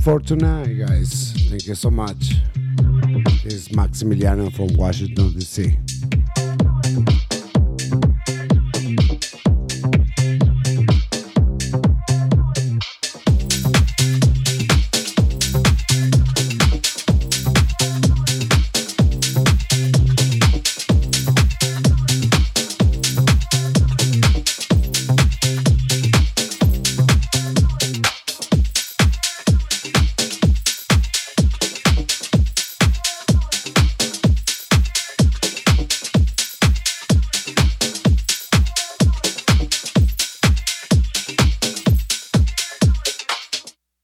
for tonight, guys. Thank you so much. This is Maximiliano from Washington, D.C.